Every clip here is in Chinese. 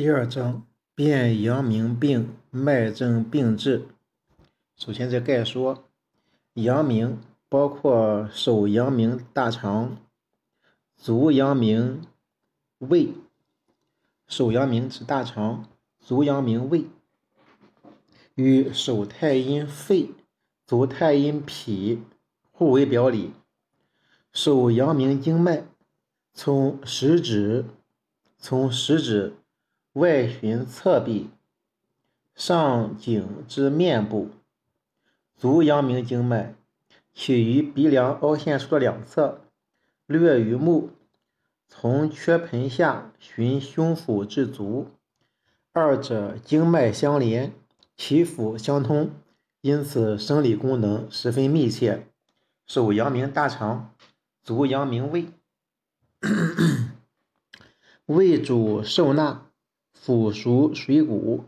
第二章辨阳明病脉证病治。首先，这概说阳明包括手阳明大肠、足阳明胃。手阳明指大肠，足阳明胃，与手太阴肺、足太阴脾互为表里。手阳明经脉从食指，从食指。外循侧壁，上颈至面部，足阳明经脉起于鼻梁凹陷处的两侧，略于目，从缺盆下循胸腹至足，二者经脉相连，其腑相通，因此生理功能十分密切。手阳明大肠，足阳明胃，胃主受纳。腐熟水谷，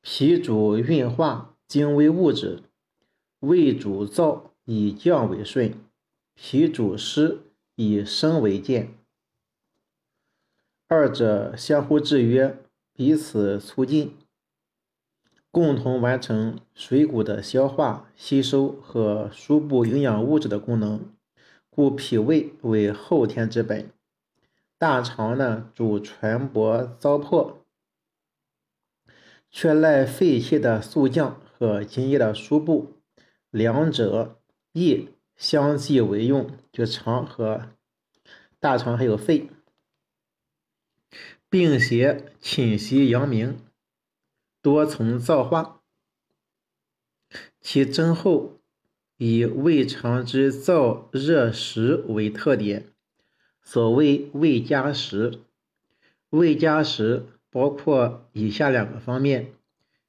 脾主运化精微物质，胃主燥以降为顺，脾主湿以升为健。二者相互制约，彼此促进，共同完成水谷的消化吸收和输布营养物质的功能，故脾胃为后天之本。大肠呢，主传播糟粕。却赖肺气的肃降和津液的输布，两者亦相继为用。就常和大肠还有肺，病邪侵袭阳明，多从燥化，其症候以胃肠之燥热实为特点。所谓胃加实，胃加实。包括以下两个方面：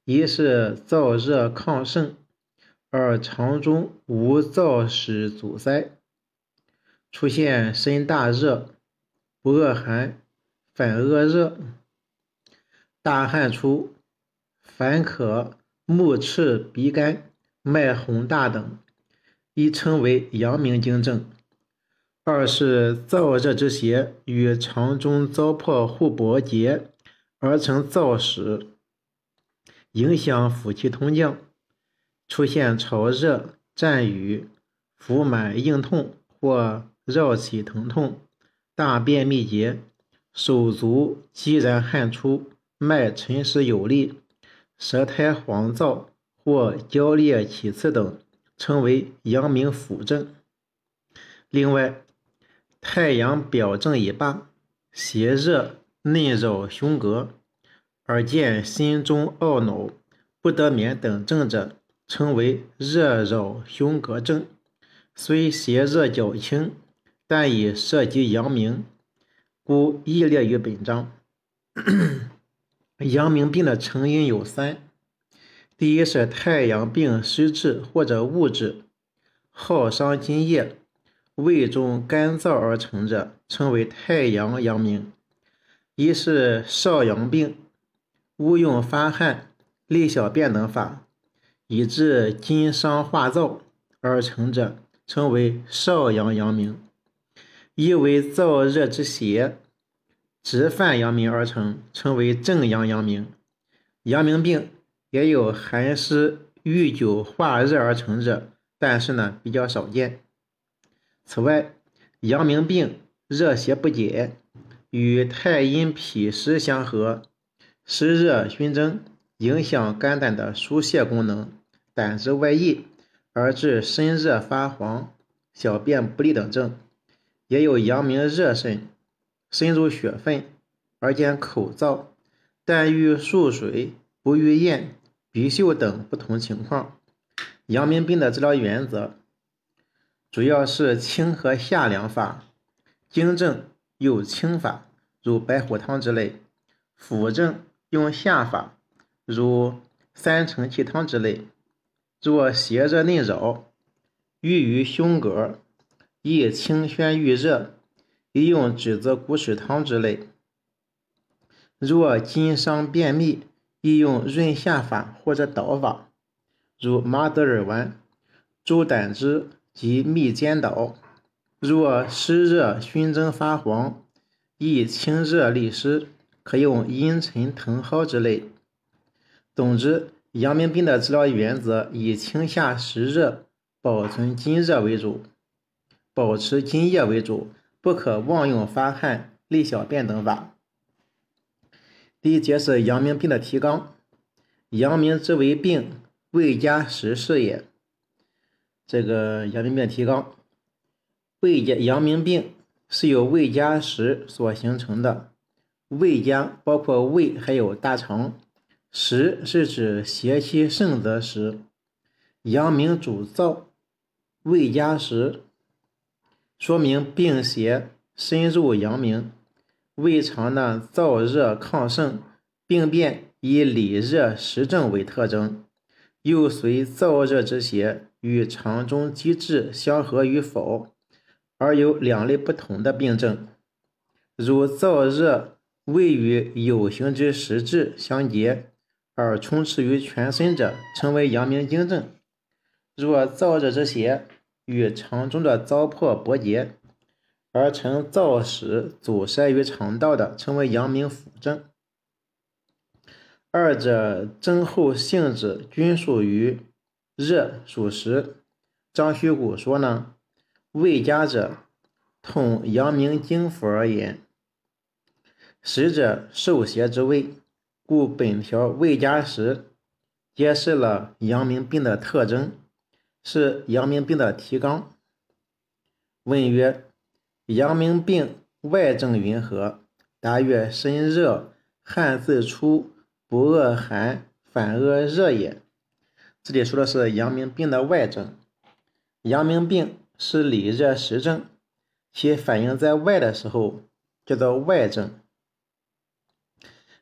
一是燥热亢盛，而肠中无燥湿阻塞，出现身大热，不恶寒，反恶热，大汗出，烦渴，目赤鼻干，脉洪大等，亦称为阳明经症。二是燥热之邪与肠中糟粕互搏结。而成燥湿，影响腑气通降，出现潮热、战语、腹满硬痛或绕脐疼痛、大便秘结、手足激然汗出、脉沉实有力、舌苔黄燥或焦裂起刺等，称为阳明腑症。另外，太阳表证已罢，邪热。内扰胸膈，而见心中懊恼、不得眠等症者，称为热扰胸膈症。虽邪热较轻，但已涉及阳明，故亦列于本章。阳明病的成因有三：第一是太阳病湿滞或者物质耗伤津液，胃中干燥而成者，称为太阳阳明。一是少阳病，勿用发汗、利小便等法，以致津伤化燥而成者，称为少阳阳明；一为燥热之邪，直犯阳明而成，称为正阳阳明。阳明病也有寒湿遇久化热而成者，但是呢比较少见。此外，阳明病热邪不解。与太阴脾湿相合，湿热熏蒸，影响肝胆的疏泄功能，胆汁外溢，而致身热发黄、小便不利等症。也有阳明热肾，身如血分，而见口燥，但遇数水，不遇咽、鼻嗅等不同情况。阳明病的治疗原则主要是清和下两法，经症。有清法，如白虎汤之类；辅证用下法，如三承气汤之类。若邪热内扰，郁于胸膈，宜清宣郁热，宜用栀子骨水汤之类。若津伤便秘，宜用润下法或者导法，如麻德尔丸、猪胆汁及蜜煎导。若湿热熏蒸发黄，宜清热利湿，可用茵陈藤蒿之类。总之，阳明病的治疗原则以清下湿热、保存津热为主，保持津液为主，不可妄用发汗、利小便等法。第一节是阳明病的提纲。阳明之为病，未加实是也。这个阳明病提纲，胃加阳明病是由胃加实所形成的。胃加包括胃还有大肠，实是指邪气盛则实。阳明主燥，胃加实，说明病邪深入阳明。胃肠呢燥热亢盛，病变。以里热实症为特征，又随燥热之邪与肠中机制相合与否，而有两类不同的病症。如燥热未与有形之实质相结而充斥于全身者，称为阳明经症；若燥热之邪与肠中的糟粕搏结而成燥屎阻塞于肠道的，称为阳明腑症。二者症候性质均属于热属实。张虚谷说呢，胃家者，统阳明经府而言，实者受邪之位，故本条胃加时，揭示了阳明病的特征，是阳明病的提纲。问曰：阳明病外症云何？答曰：身热，汗自出。不恶寒，反恶热也。这里说的是阳明病的外症。阳明病是里热实症，其反应在外的时候叫做外症。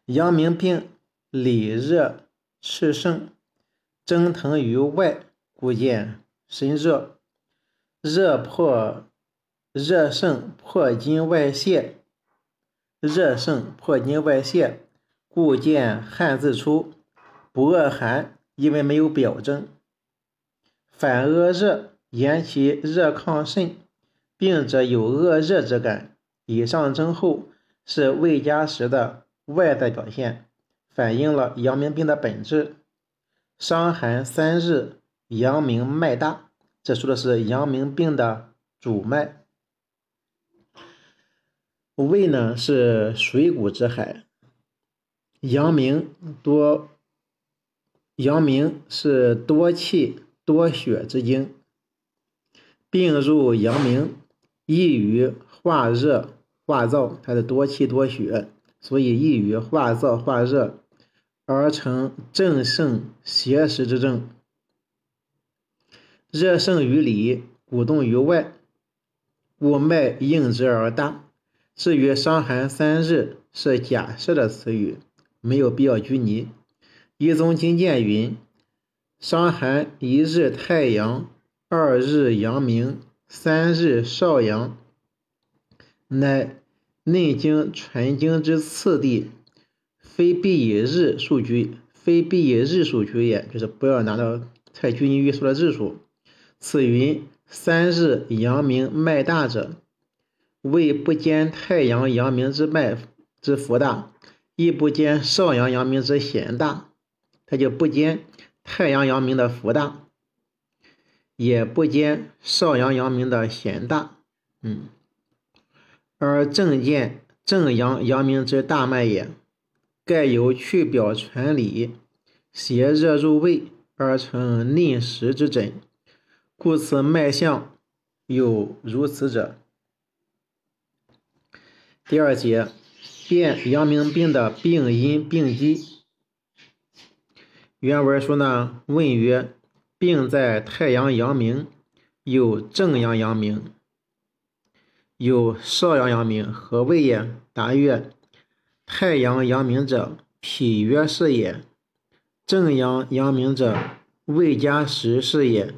阳明病里热炽盛，蒸腾于外，故见身热。热破热盛破筋外泄，热盛破筋外泄。故见汗自出，不恶寒，因为没有表征；反恶热，言其热亢甚，病者有恶热之感。以上症候是胃加时的外在表现，反映了阳明病的本质。伤寒三日，阳明脉大，这说的是阳明病的主脉。胃呢，是水谷之海。阳明多，阳明是多气多血之经，病入阳明，易于化热化燥，它是多气多血，所以易于化燥化热，而成正盛邪实之症。热盛于里，鼓动于外，故脉应之而大。至于伤寒三日，是假设的词语。没有必要拘泥。一宗经鉴云：伤寒一日太阳，二日阳明，三日少阳，乃内经传经之次第，非必以日数居，非必以日数居也。就是不要拿到太拘泥于说的日数。此云三日阳明脉大者，为不兼太阳阳明之脉之福大。亦不兼少阳阳明之贤大，他就不兼太阳阳明的福大，也不兼少阳阳明的贤大，嗯，而正见正阳阳明之大脉也。盖由去表传里，邪热入胃而成逆实之诊，故此脉象有如此者。第二节。辨阳明病的病因病机。原文说呢，问曰：病在太阳阳明，有正阳阳明，有少阳阳明，何谓也？答曰：太阳阳明者，脾约是也；正阳阳明者，胃加实是也；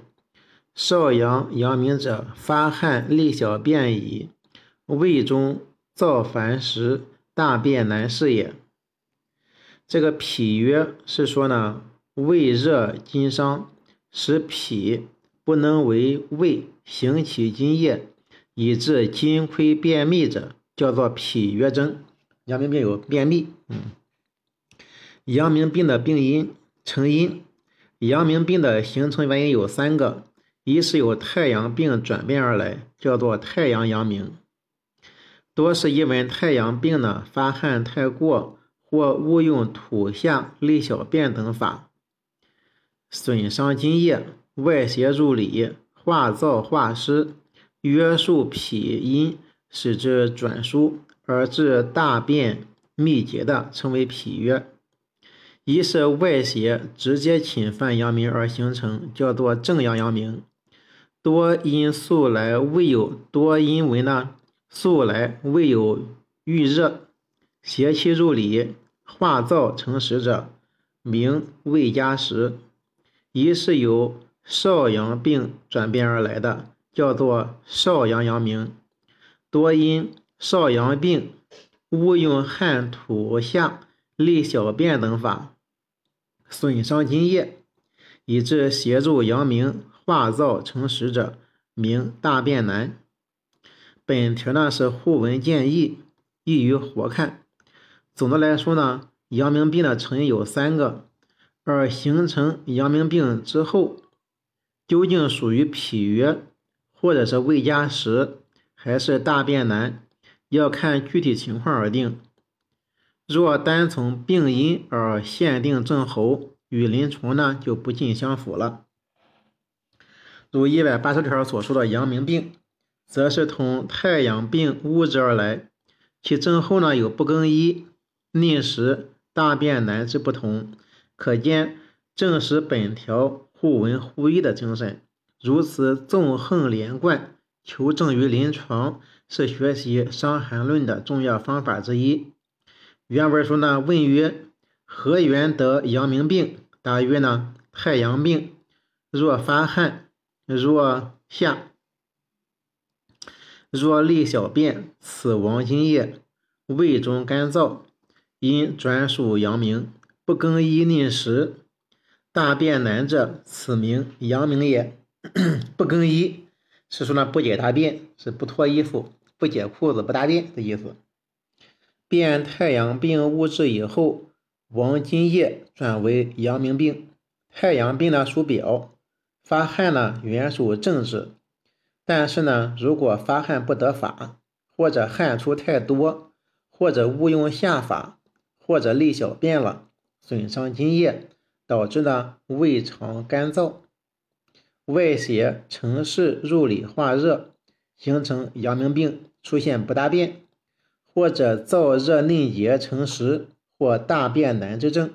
少阳阳明者，发汗利小便矣。胃中燥烦时。大便难是也。这个脾约是说呢，胃热津伤，使脾不能为胃行其津液，以致津亏便秘者，叫做脾约征。阳明病有便秘，嗯，阳明病的病因成因，阳明病的形成原因有三个，一是由太阳病转变而来，叫做太阳阳明，多是因为太阳病呢发汗太过或误用吐下利小便等法，损伤津液，外邪入里，化燥化湿，约束脾阴，使之转输。而致大便秘结的，称为脾约；一是外邪直接侵犯阳明而形成，叫做正阳阳明。多因素来未有多因为呢，素来未有预热，邪气入里，化燥成实者，名未加实。一是由少阳病转变而来的，叫做少阳阳明。多因。少阳病误用汗吐下利小便等法，损伤津液，以致协助阳明，化燥成实者，名大便难。本题呢是互文建议，易于活看。总的来说呢，阳明病的成因有三个，而形成阳明病之后，究竟属于脾约，或者是胃加食，还是大便难？要看具体情况而定。若单从病因而限定症候，与临床呢就不尽相符了。如一百八十条所说的阳明病，则是同太阳病物质而来，其症候呢有不更衣、逆食、大便难之不同。可见正是本条互文互义的精神。如此纵横连贯，求证于临床。是学习《伤寒论》的重要方法之一。原文说呢，问曰：何缘得阳明病？答曰呢，太阳病，若发汗，若下，若利小便，此亡津液，胃中干燥，因转属阳明，不更衣宁食，大便难者，此名阳明也。不更衣是说呢，不解大便，是不脱衣服。不解裤子不大便的意思。变太阳病物质以后，王津液转为阳明病。太阳病呢属表，发汗呢原属正治。但是呢，如果发汗不得法，或者汗出太多，或者误用下法，或者利小便了，损伤津液，导致呢胃肠干燥，外邪乘势入里化热，形成阳明病。出现不大便，或者燥热内结成实，或大便难之症，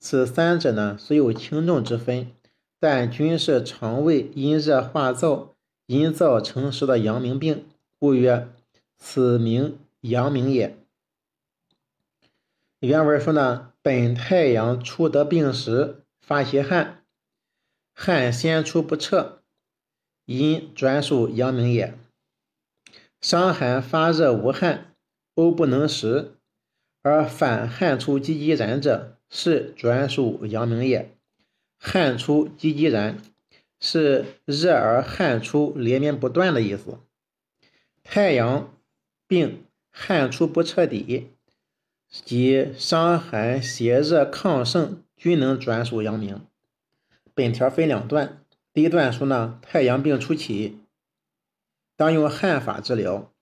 此三者呢虽有轻重之分，但均是肠胃阴热化燥、阴燥成实的阳明病，故曰此名阳明也。原文说呢，本太阳初得病时发邪汗，汗先出不彻，因转属阳明也。伤寒发热无汗，呕不能食，而反汗出积积然者，是转属阳明也。汗出积积然，是热而汗出连绵不断的意思。太阳病汗出不彻底，即伤寒邪热亢盛，均能转属阳明。本条分两段，第一段说呢，太阳病初起。当用汗法治疗，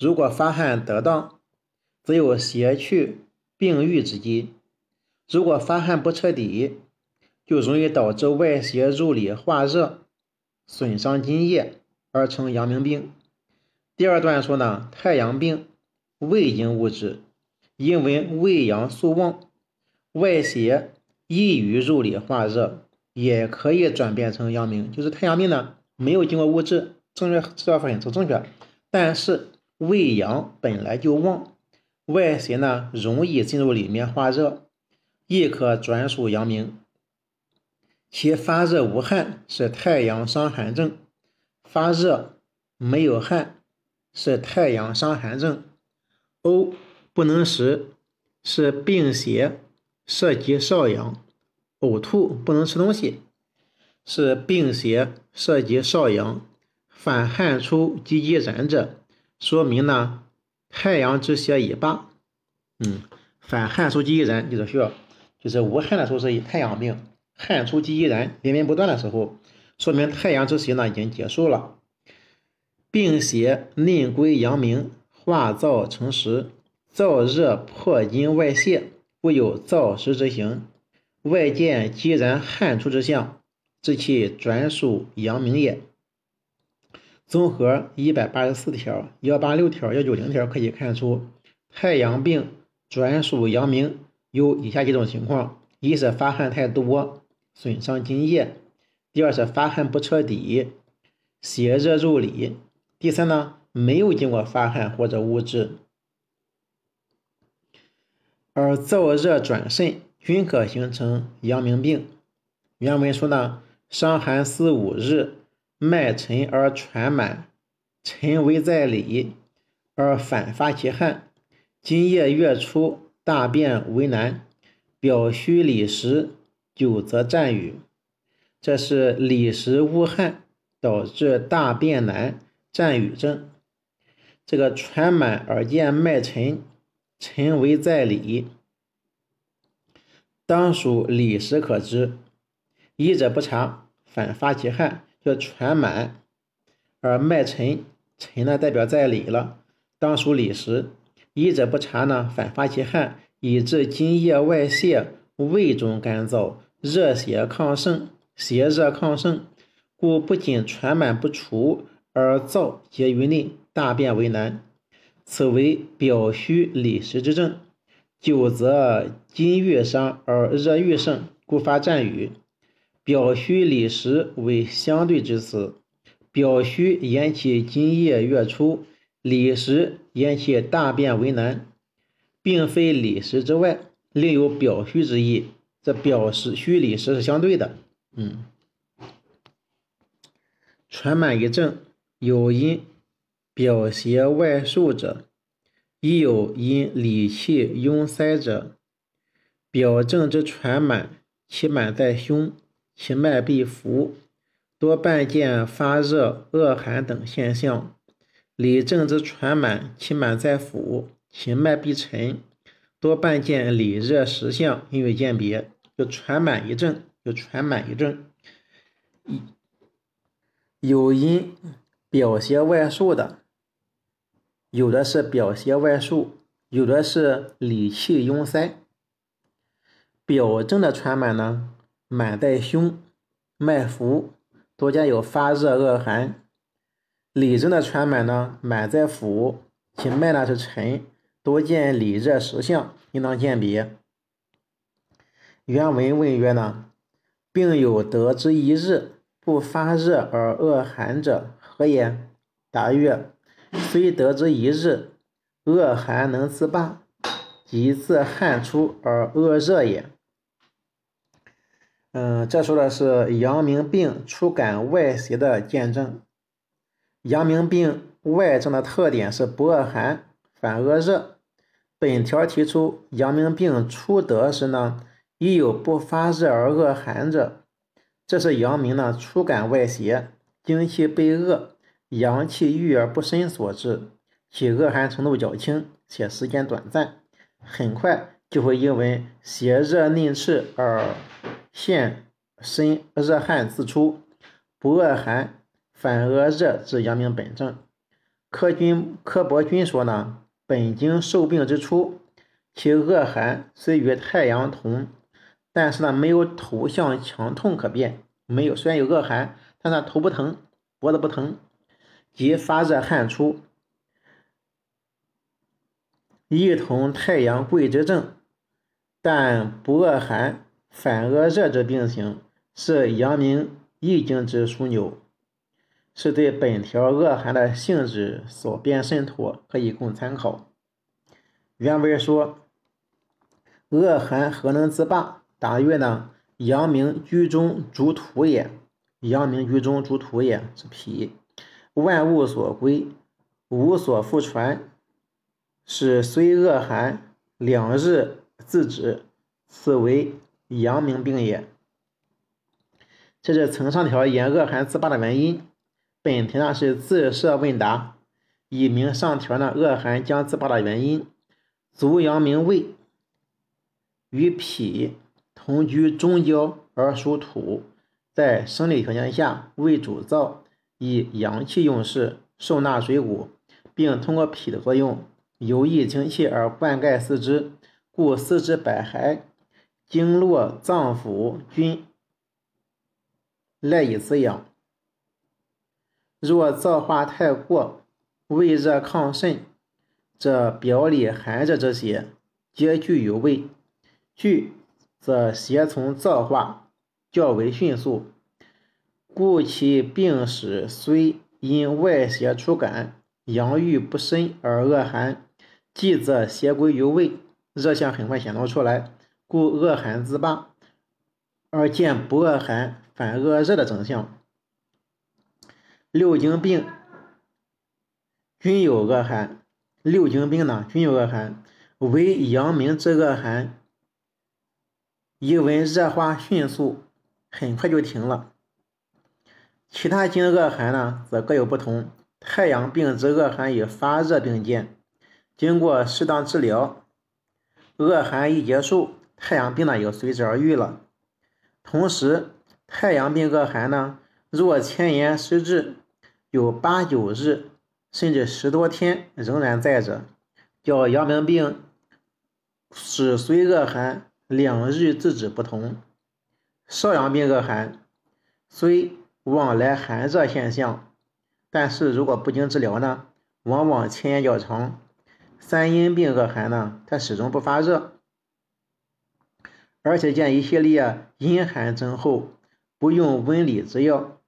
如果发汗得当，则有邪去病愈之机；如果发汗不彻底，就容易导致外邪入里化热，损伤津液，而成阳明病。第二段说呢，太阳病胃经物质，因为胃阳素旺，外邪易于入里化热，也可以转变成阳明。就是太阳病呢，没有经过物质。正确治疗方法是正确，但是胃阳本来就旺，外邪呢容易进入里面化热，亦可转属阳明。其发热无汗是太阳伤寒症，发热没有汗是太阳伤寒症。呕不能食是病邪涉及少阳，呕吐不能吃东西是病邪涉及少阳。反汗出积积然者，说明呢太阳之邪已罢，嗯，反汗出积积燃，就是需要，就是无汗的时候是太阳病，汗出积积燃，连绵不断的时候，说明太阳之邪呢已经结束了。病邪内归阳明，化燥成实，燥热破津外泄，故有燥湿之形。外见激然汗出之象，知其转属阳明也。综合一百八十四条、幺八六条、幺九零条可以看出，太阳病转属阳明有以下几种情况：一是发汗太多，损伤津液；第二是发汗不彻底，邪热入里；第三呢，没有经过发汗或者物质，而燥热转肾，均可形成阳明病。原文说呢，伤寒四五日。脉沉而喘满，沉为在里，而反发其汗，今夜月出，大便为难，表虚里实，久则战语。这是里实无汗导致大便难战语症。这个喘满而见脉沉，沉为在里，当属里时可知。医者不察，反发其汗。叫喘满，而脉沉，沉呢代表在里了，当属里时。医者不察呢，反发其汗，以致津液外泄，胃中干燥，热邪亢盛，邪热亢盛，故不仅喘满不除，而燥结于内，大便为难。此为表虚里实之症。久则津越伤而热愈盛，故发战语。表虚里实为相对之词，表虚引起津液越出，里实引起大便为难，并非里实之外，另有表虚之意。这表实虚里实是相对的。嗯，传满一症，有因表邪外束者，亦有因里气壅塞者。表症之传满，其满在胸。其脉必浮，多半见发热、恶寒等现象。里症之传满，其满在腹，其脉必沉，多半见里热实象，因为鉴别。就传满一症，就传满一症。有因表邪外束的，有的是表邪外束，有的是里气壅塞。表症的传满呢？满在胸，脉浮，多见有发热、恶寒。里症的传满呢，满在腹，其脉呢是沉，多见里热实象，应当鉴别。原文问曰呢，病有得之一日不发热而恶寒者，何也？答曰：虽得之一日，恶寒能自罢，即自汗出而恶热也。嗯，这说的是阳明病初感外邪的见证。阳明病外症的特点是不恶寒，反恶热。本条提出阳明病初得时呢，亦有不发热而恶寒者，这是阳明呢初感外邪，精气被恶，阳气郁而不深所致，其恶寒程度较轻，且时间短暂，很快就会因为邪热内炽而。现身热汗自出，不恶寒，反恶热，治阳明本症。柯君柯伯君说呢，本经受病之初，其恶寒虽与太阳同，但是呢，没有头项强痛可辨，没有虽然有恶寒，但他头不疼，脖子不疼，即发热汗出，亦同太阳贵之症，但不恶寒。反恶热之病情是阳明易经之枢纽，是对本条恶寒的性质所辨渗妥，可以供参考。原文说：“恶寒何能自罢？”答曰：“呢，阳明居中主土也。阳明居中主土也是脾，万物所归，无所复传，使虽恶寒，两日自止，此为。”阳明病也，这是曾上条言恶寒自罢的原因。本题呢是自设问答，以明上条呢恶寒将自罢的原因。足阳明胃与脾同居中焦而属土，在生理条件下为主燥，以阳气用事，受纳水谷，并通过脾的作用，有益精气而灌溉四肢，故四肢百骸、经络脏腑均赖以滋养。若燥化太过，胃热亢盛，则表里寒热这些皆具有胃，聚则邪从燥化较为迅速，故其病史虽因外邪出感，阳郁不深而恶寒，继则邪归于胃，热象很快显露出来，故恶寒自罢，而见不恶寒反恶热的征象。六经病均有恶寒，六经病呢均有恶寒，唯阳明之恶寒，一闻热化迅速，很快就停了。其他经恶寒呢，则各有不同。太阳病之恶寒与发热并见，经过适当治疗，恶寒一结束，太阳病呢也随之而愈了。同时，太阳病恶寒呢，若前言施治。有八九日，甚至十多天仍然在者，叫阳明病始随恶寒两日自止不同。少阳病恶寒虽往来寒热现象，但是如果不经治疗呢，往往前言较长。三阴病恶寒呢，它始终不发热，而且见一系列阴寒症后，不用温里之药。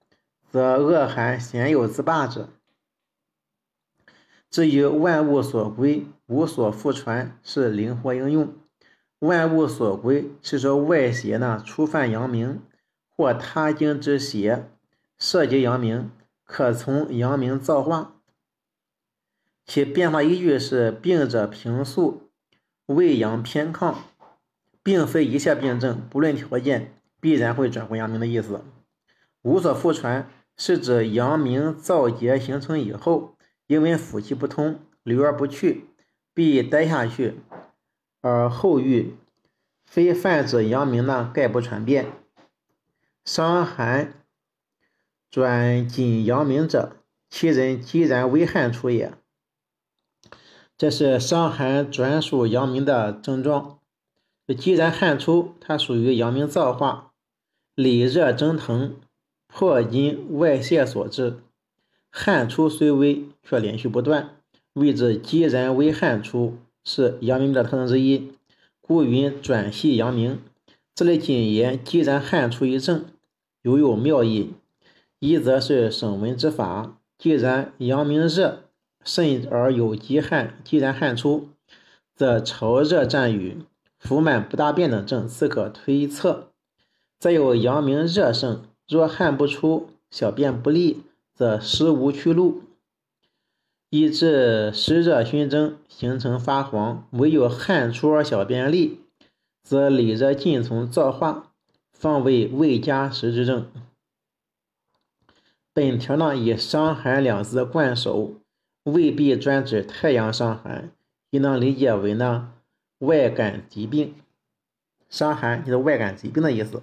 则恶寒鲜有自罢者。至于万物所归，无所复传，是灵活应用。万物所归是说外邪呢触犯阳明，或他经之邪涉及阳明，可从阳明造化。其变化依据是病者平素胃阳偏亢，并非一切病症不论条件必然会转回阳明的意思。无所复传。是指阳明燥结形成以后，因为腑气不通，流而不去，必待下去而后愈，非泛指阳明呢概不传变。伤寒转紧阳明者，其人既然为汗出也。这是伤寒转属阳明的症状。既然汗出，它属于阳明燥化，里热蒸腾。破筋外泄所致，汗出虽微，却连续不断，谓之既然为汗出，是阳明的特征之一，故云转系阳明。这里谨言既然汗出一症，犹有妙意。一则是省文之法，既然阳明热，甚而有积汗，既然汗出，则潮热战雨、腹满不大便等症，自可推测。再有阳明热盛。若汗不出，小便不利，则湿无去路，以致湿热熏蒸，形成发黄；唯有汗出而小便利，则里热尽从燥化，方为胃加湿之症。本条呢以伤寒两字冠首，未必专指太阳伤寒，应当理解为呢外感疾病。伤寒就是外感疾病的意思。